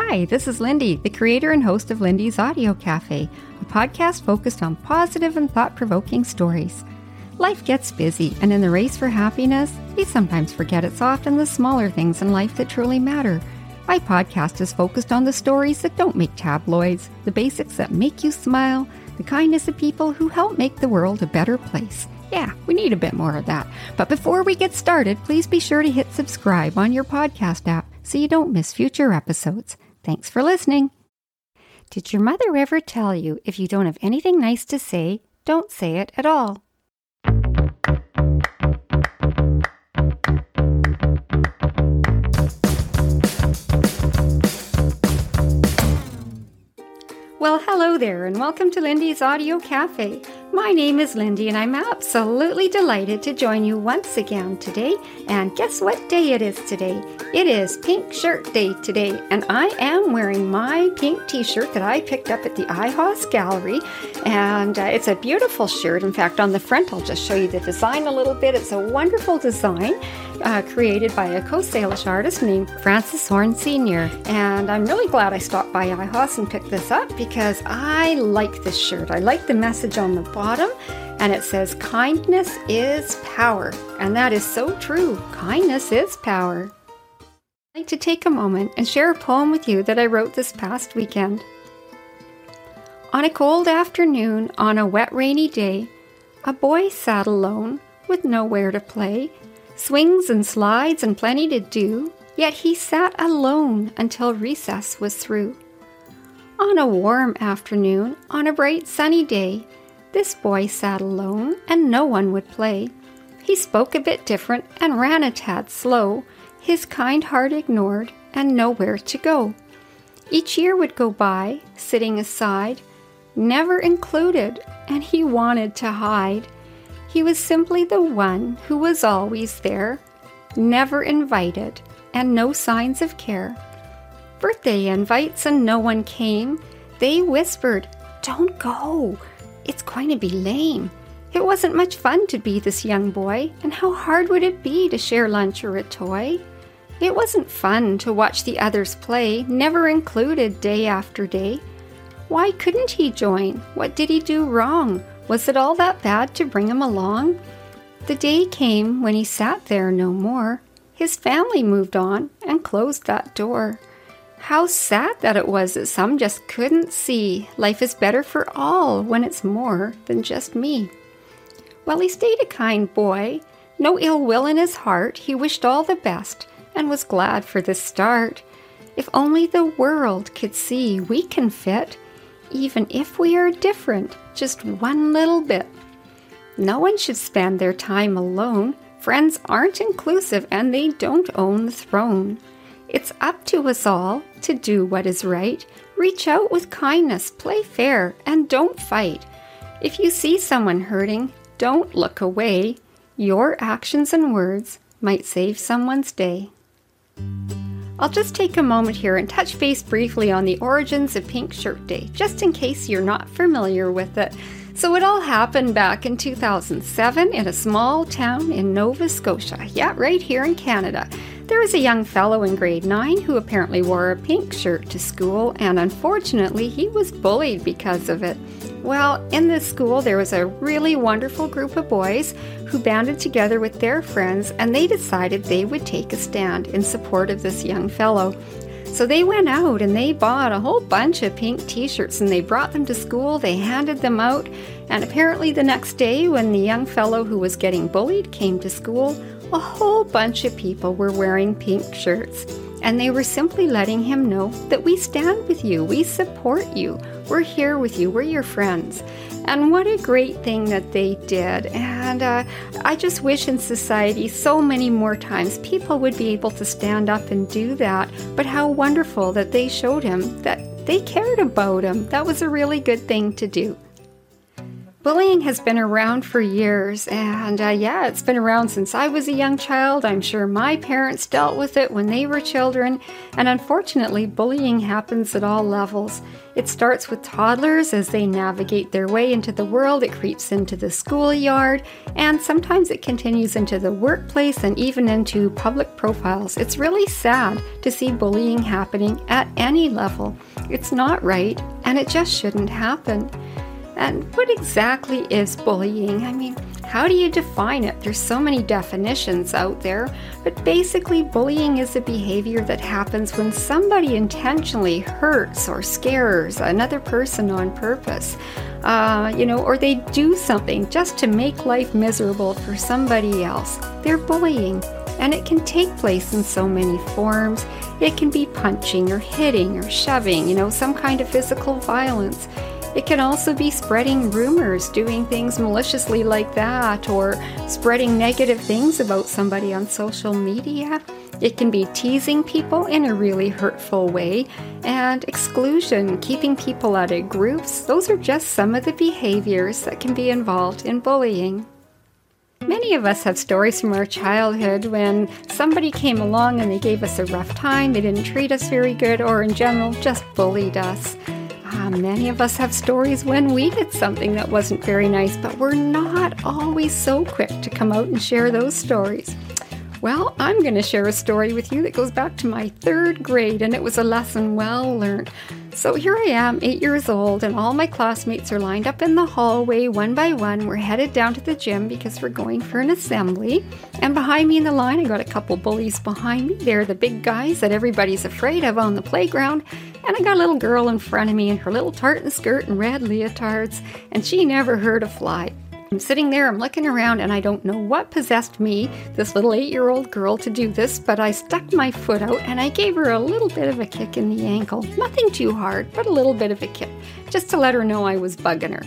Hi, this is Lindy, the creator and host of Lindy's Audio Cafe, a podcast focused on positive and thought provoking stories. Life gets busy, and in the race for happiness, we sometimes forget it's often the smaller things in life that truly matter. My podcast is focused on the stories that don't make tabloids, the basics that make you smile, the kindness of people who help make the world a better place. Yeah, we need a bit more of that. But before we get started, please be sure to hit subscribe on your podcast app so you don't miss future episodes. Thanks for listening. Did your mother ever tell you if you don't have anything nice to say, don't say it at all? Well, hello there, and welcome to Lindy's Audio Cafe. My name is Lindy, and I'm absolutely delighted to join you once again today. And guess what day it is today? It is Pink Shirt Day today, and I am wearing my pink t shirt that I picked up at the IHOS Gallery. And uh, it's a beautiful shirt. In fact, on the front, I'll just show you the design a little bit. It's a wonderful design uh, created by a Coast Salish artist named Francis Horne Sr. And I'm really glad I stopped by IHOS and picked this up because I like this shirt. I like the message on the bottom, and it says, Kindness is power. And that is so true. Kindness is power. I'd like to take a moment and share a poem with you that I wrote this past weekend. On a cold afternoon, on a wet, rainy day, a boy sat alone with nowhere to play swings and slides and plenty to do, yet he sat alone until recess was through. On a warm afternoon, on a bright sunny day, this boy sat alone and no one would play. He spoke a bit different and ran a tad slow, his kind heart ignored and nowhere to go. Each year would go by, sitting aside, never included, and he wanted to hide. He was simply the one who was always there, never invited, and no signs of care. Birthday invites and no one came. They whispered, Don't go. It's going to be lame. It wasn't much fun to be this young boy, and how hard would it be to share lunch or a toy? It wasn't fun to watch the others play, never included day after day. Why couldn't he join? What did he do wrong? Was it all that bad to bring him along? The day came when he sat there no more. His family moved on and closed that door. How sad that it was that some just couldn't see life is better for all when it's more than just me. Well, he stayed a kind boy, no ill will in his heart. He wished all the best and was glad for the start. If only the world could see we can fit even if we are different just one little bit. No one should spend their time alone. Friends aren't inclusive and they don't own the throne. It's up to us all to do what is right. Reach out with kindness, play fair, and don't fight. If you see someone hurting, don't look away. Your actions and words might save someone's day. I'll just take a moment here and touch base briefly on the origins of Pink Shirt Day, just in case you're not familiar with it. So, it all happened back in 2007 in a small town in Nova Scotia. Yeah, right here in Canada. There was a young fellow in grade 9 who apparently wore a pink shirt to school, and unfortunately, he was bullied because of it. Well, in this school, there was a really wonderful group of boys who banded together with their friends and they decided they would take a stand in support of this young fellow. So they went out and they bought a whole bunch of pink t shirts and they brought them to school, they handed them out, and apparently the next day, when the young fellow who was getting bullied came to school, a whole bunch of people were wearing pink shirts. And they were simply letting him know that we stand with you, we support you, we're here with you, we're your friends. And what a great thing that they did. And uh, I just wish in society so many more times people would be able to stand up and do that. But how wonderful that they showed him that they cared about him. That was a really good thing to do. Bullying has been around for years, and uh, yeah, it's been around since I was a young child. I'm sure my parents dealt with it when they were children, and unfortunately, bullying happens at all levels. It starts with toddlers as they navigate their way into the world, it creeps into the schoolyard, and sometimes it continues into the workplace and even into public profiles. It's really sad to see bullying happening at any level. It's not right, and it just shouldn't happen. And what exactly is bullying? I mean, how do you define it? There's so many definitions out there, but basically, bullying is a behavior that happens when somebody intentionally hurts or scares another person on purpose. Uh, you know, or they do something just to make life miserable for somebody else. They're bullying, and it can take place in so many forms. It can be punching or hitting or shoving, you know, some kind of physical violence. It can also be spreading rumors, doing things maliciously like that, or spreading negative things about somebody on social media. It can be teasing people in a really hurtful way, and exclusion, keeping people out of groups. Those are just some of the behaviors that can be involved in bullying. Many of us have stories from our childhood when somebody came along and they gave us a rough time, they didn't treat us very good, or in general, just bullied us. Uh, many of us have stories when we did something that wasn't very nice, but we're not always so quick to come out and share those stories. Well, I'm going to share a story with you that goes back to my third grade, and it was a lesson well learned. So here I am, eight years old, and all my classmates are lined up in the hallway one by one. We're headed down to the gym because we're going for an assembly. And behind me in the line, I got a couple bullies behind me. They're the big guys that everybody's afraid of on the playground. And I got a little girl in front of me in her little tartan skirt and red leotards, and she never heard a fly. I'm sitting there, I'm looking around, and I don't know what possessed me, this little eight year old girl, to do this, but I stuck my foot out and I gave her a little bit of a kick in the ankle. Nothing too hard, but a little bit of a kick, just to let her know I was bugging her.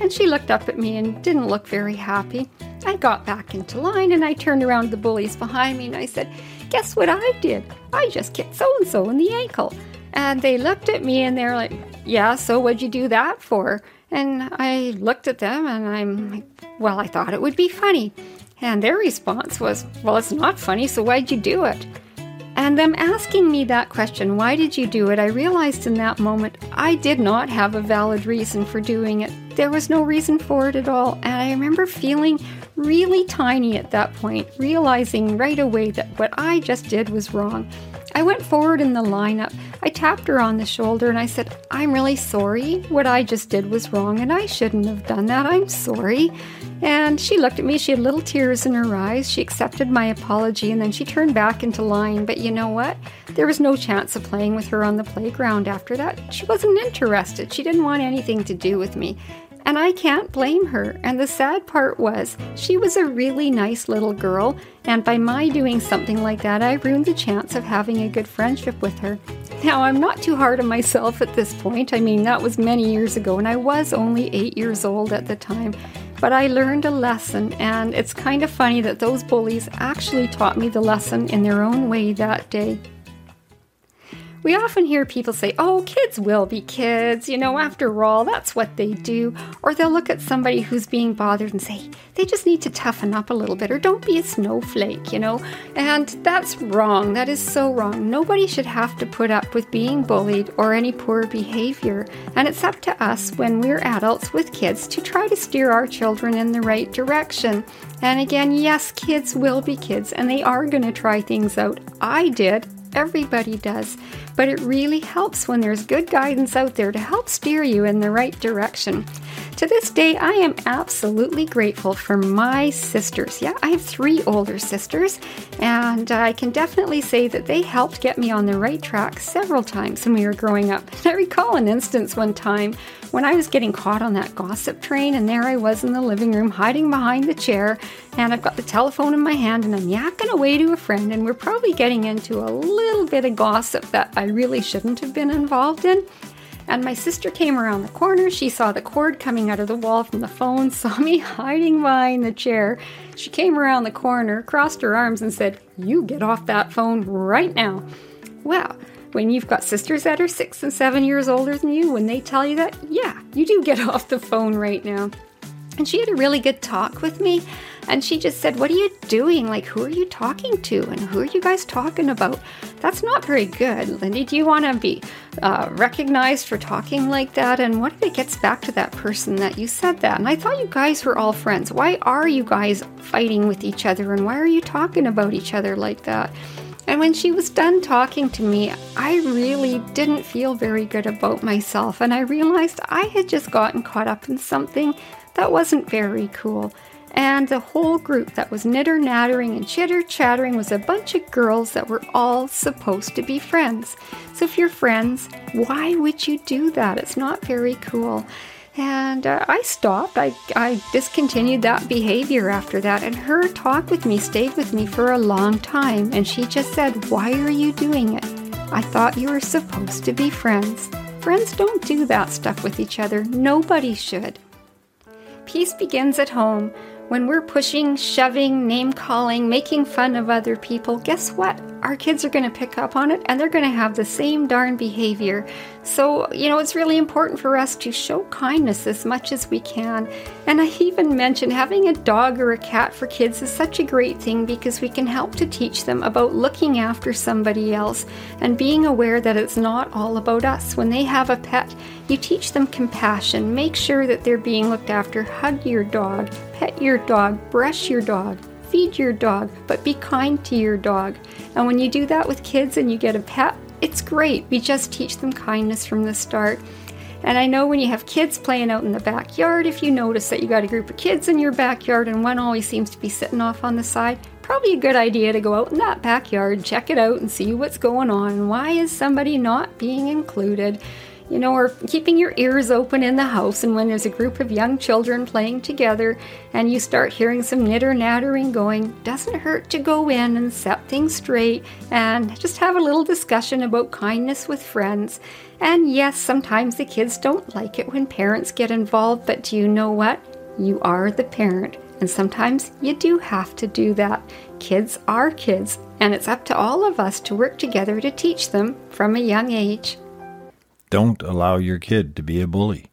And she looked up at me and didn't look very happy. I got back into line and I turned around to the bullies behind me and I said, Guess what I did? I just kicked so and so in the ankle. And they looked at me and they're like, Yeah, so what'd you do that for? And I looked at them and I'm like, Well, I thought it would be funny. And their response was, Well, it's not funny, so why'd you do it? And them asking me that question, why did you do it? I realized in that moment I did not have a valid reason for doing it. There was no reason for it at all. And I remember feeling really tiny at that point, realizing right away that what I just did was wrong. I went forward in the lineup. I tapped her on the shoulder and I said, I'm really sorry. What I just did was wrong and I shouldn't have done that. I'm sorry. And she looked at me. She had little tears in her eyes. She accepted my apology and then she turned back into line. But you know what? There was no chance of playing with her on the playground after that. She wasn't interested. She didn't want anything to do with me. And I can't blame her. And the sad part was, she was a really nice little girl, and by my doing something like that, I ruined the chance of having a good friendship with her. Now, I'm not too hard on myself at this point. I mean, that was many years ago, and I was only eight years old at the time. But I learned a lesson, and it's kind of funny that those bullies actually taught me the lesson in their own way that day. We often hear people say, oh, kids will be kids, you know, after all, that's what they do. Or they'll look at somebody who's being bothered and say, they just need to toughen up a little bit, or don't be a snowflake, you know. And that's wrong. That is so wrong. Nobody should have to put up with being bullied or any poor behavior. And it's up to us when we're adults with kids to try to steer our children in the right direction. And again, yes, kids will be kids and they are going to try things out. I did. Everybody does. But it really helps when there's good guidance out there to help steer you in the right direction. To this day, I am absolutely grateful for my sisters. Yeah, I have three older sisters, and I can definitely say that they helped get me on the right track several times when we were growing up. I recall an instance one time when I was getting caught on that gossip train, and there I was in the living room hiding behind the chair, and I've got the telephone in my hand, and I'm yakking away to a friend, and we're probably getting into a little bit of gossip that I really shouldn't have been involved in. And my sister came around the corner. She saw the cord coming out of the wall from the phone, saw me hiding behind the chair. She came around the corner, crossed her arms, and said, You get off that phone right now. Well, when you've got sisters that are six and seven years older than you, when they tell you that, yeah, you do get off the phone right now. And she had a really good talk with me. And she just said, What are you doing? Like, who are you talking to? And who are you guys talking about? That's not very good. Lindy, do you want to be uh, recognized for talking like that? And what if it gets back to that person that you said that? And I thought you guys were all friends. Why are you guys fighting with each other? And why are you talking about each other like that? And when she was done talking to me, I really didn't feel very good about myself. And I realized I had just gotten caught up in something that wasn't very cool. And the whole group that was knitter nattering and chitter chattering was a bunch of girls that were all supposed to be friends. So if you're friends, why would you do that? It's not very cool. And uh, I stopped. I, I discontinued that behavior after that. And her talk with me stayed with me for a long time. And she just said, Why are you doing it? I thought you were supposed to be friends. Friends don't do that stuff with each other. Nobody should. Peace begins at home. When we're pushing, shoving, name calling, making fun of other people, guess what? Our kids are going to pick up on it and they're going to have the same darn behavior. So, you know, it's really important for us to show kindness as much as we can. And I even mentioned having a dog or a cat for kids is such a great thing because we can help to teach them about looking after somebody else and being aware that it's not all about us. When they have a pet, you teach them compassion, make sure that they're being looked after, hug your dog, pet your dog, brush your dog feed your dog, but be kind to your dog. And when you do that with kids and you get a pet, it's great. We just teach them kindness from the start. And I know when you have kids playing out in the backyard, if you notice that you got a group of kids in your backyard and one always seems to be sitting off on the side, probably a good idea to go out in that backyard, check it out, and see what's going on. Why is somebody not being included? You know, or keeping your ears open in the house. And when there's a group of young children playing together and you start hearing some knitter nattering going, doesn't hurt to go in and set things straight and just have a little discussion about kindness with friends. And yes, sometimes the kids don't like it when parents get involved, but do you know what? You are the parent. And sometimes you do have to do that. Kids are kids, and it's up to all of us to work together to teach them from a young age. Don't allow your kid to be a bully.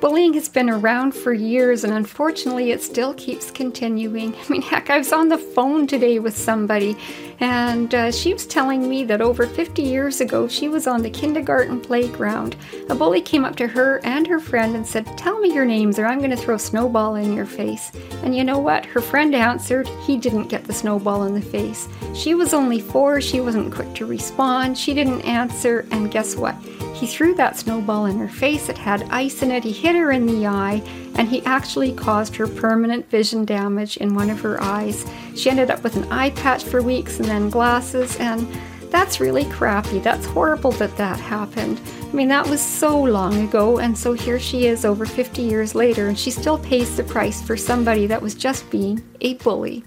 Bullying has been around for years, and unfortunately, it still keeps continuing. I mean, heck, I was on the phone today with somebody, and uh, she was telling me that over 50 years ago, she was on the kindergarten playground. A bully came up to her and her friend and said, Tell me your names, or I'm going to throw a snowball in your face. And you know what? Her friend answered, He didn't get the snowball in the face. She was only four, she wasn't quick to respond, she didn't answer, and guess what? He threw that snowball in her face. It had ice in it. He hit her in the eye, and he actually caused her permanent vision damage in one of her eyes. She ended up with an eye patch for weeks and then glasses, and that's really crappy. That's horrible that that happened. I mean, that was so long ago, and so here she is over 50 years later, and she still pays the price for somebody that was just being a bully.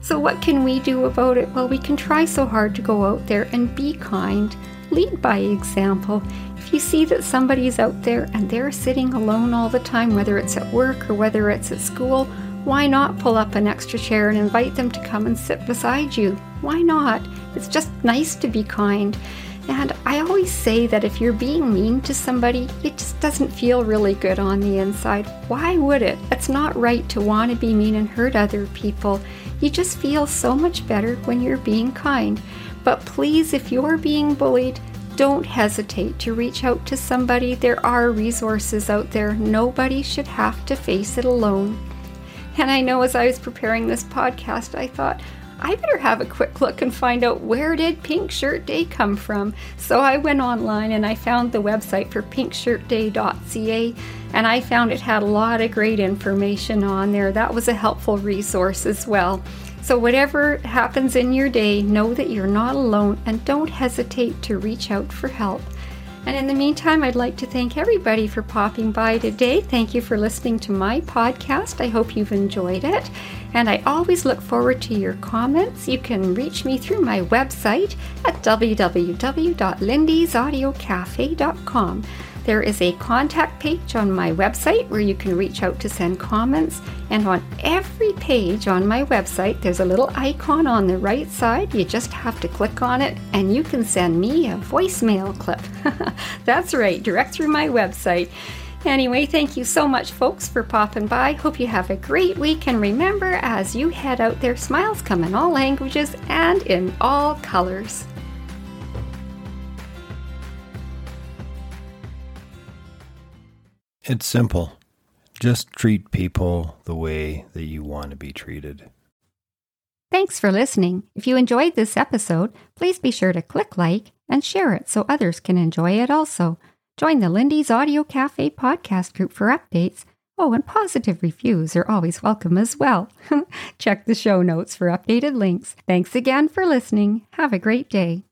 So, what can we do about it? Well, we can try so hard to go out there and be kind lead by example. If you see that somebody's out there and they're sitting alone all the time, whether it's at work or whether it's at school, why not pull up an extra chair and invite them to come and sit beside you? Why not? It's just nice to be kind. And I always say that if you're being mean to somebody, it just doesn't feel really good on the inside. Why would it? It's not right to want to be mean and hurt other people. You just feel so much better when you're being kind. But please, if you're being bullied, don't hesitate to reach out to somebody. There are resources out there. Nobody should have to face it alone. And I know as I was preparing this podcast, I thought, I better have a quick look and find out where did Pink Shirt Day come from. So I went online and I found the website for pinkshirtday.ca and I found it had a lot of great information on there. That was a helpful resource as well. So, whatever happens in your day, know that you're not alone and don't hesitate to reach out for help. And in the meantime, I'd like to thank everybody for popping by today. Thank you for listening to my podcast. I hope you've enjoyed it. And I always look forward to your comments. You can reach me through my website at www.lindysaudiocafe.com. There is a contact page on my website where you can reach out to send comments. And on every page on my website, there's a little icon on the right side. You just have to click on it and you can send me a voicemail clip. That's right, direct through my website. Anyway, thank you so much, folks, for popping by. Hope you have a great week. And remember, as you head out there, smiles come in all languages and in all colors. It's simple. Just treat people the way that you want to be treated. Thanks for listening. If you enjoyed this episode, please be sure to click like and share it so others can enjoy it also. Join the Lindy's Audio Cafe podcast group for updates. Oh, and positive reviews are always welcome as well. Check the show notes for updated links. Thanks again for listening. Have a great day.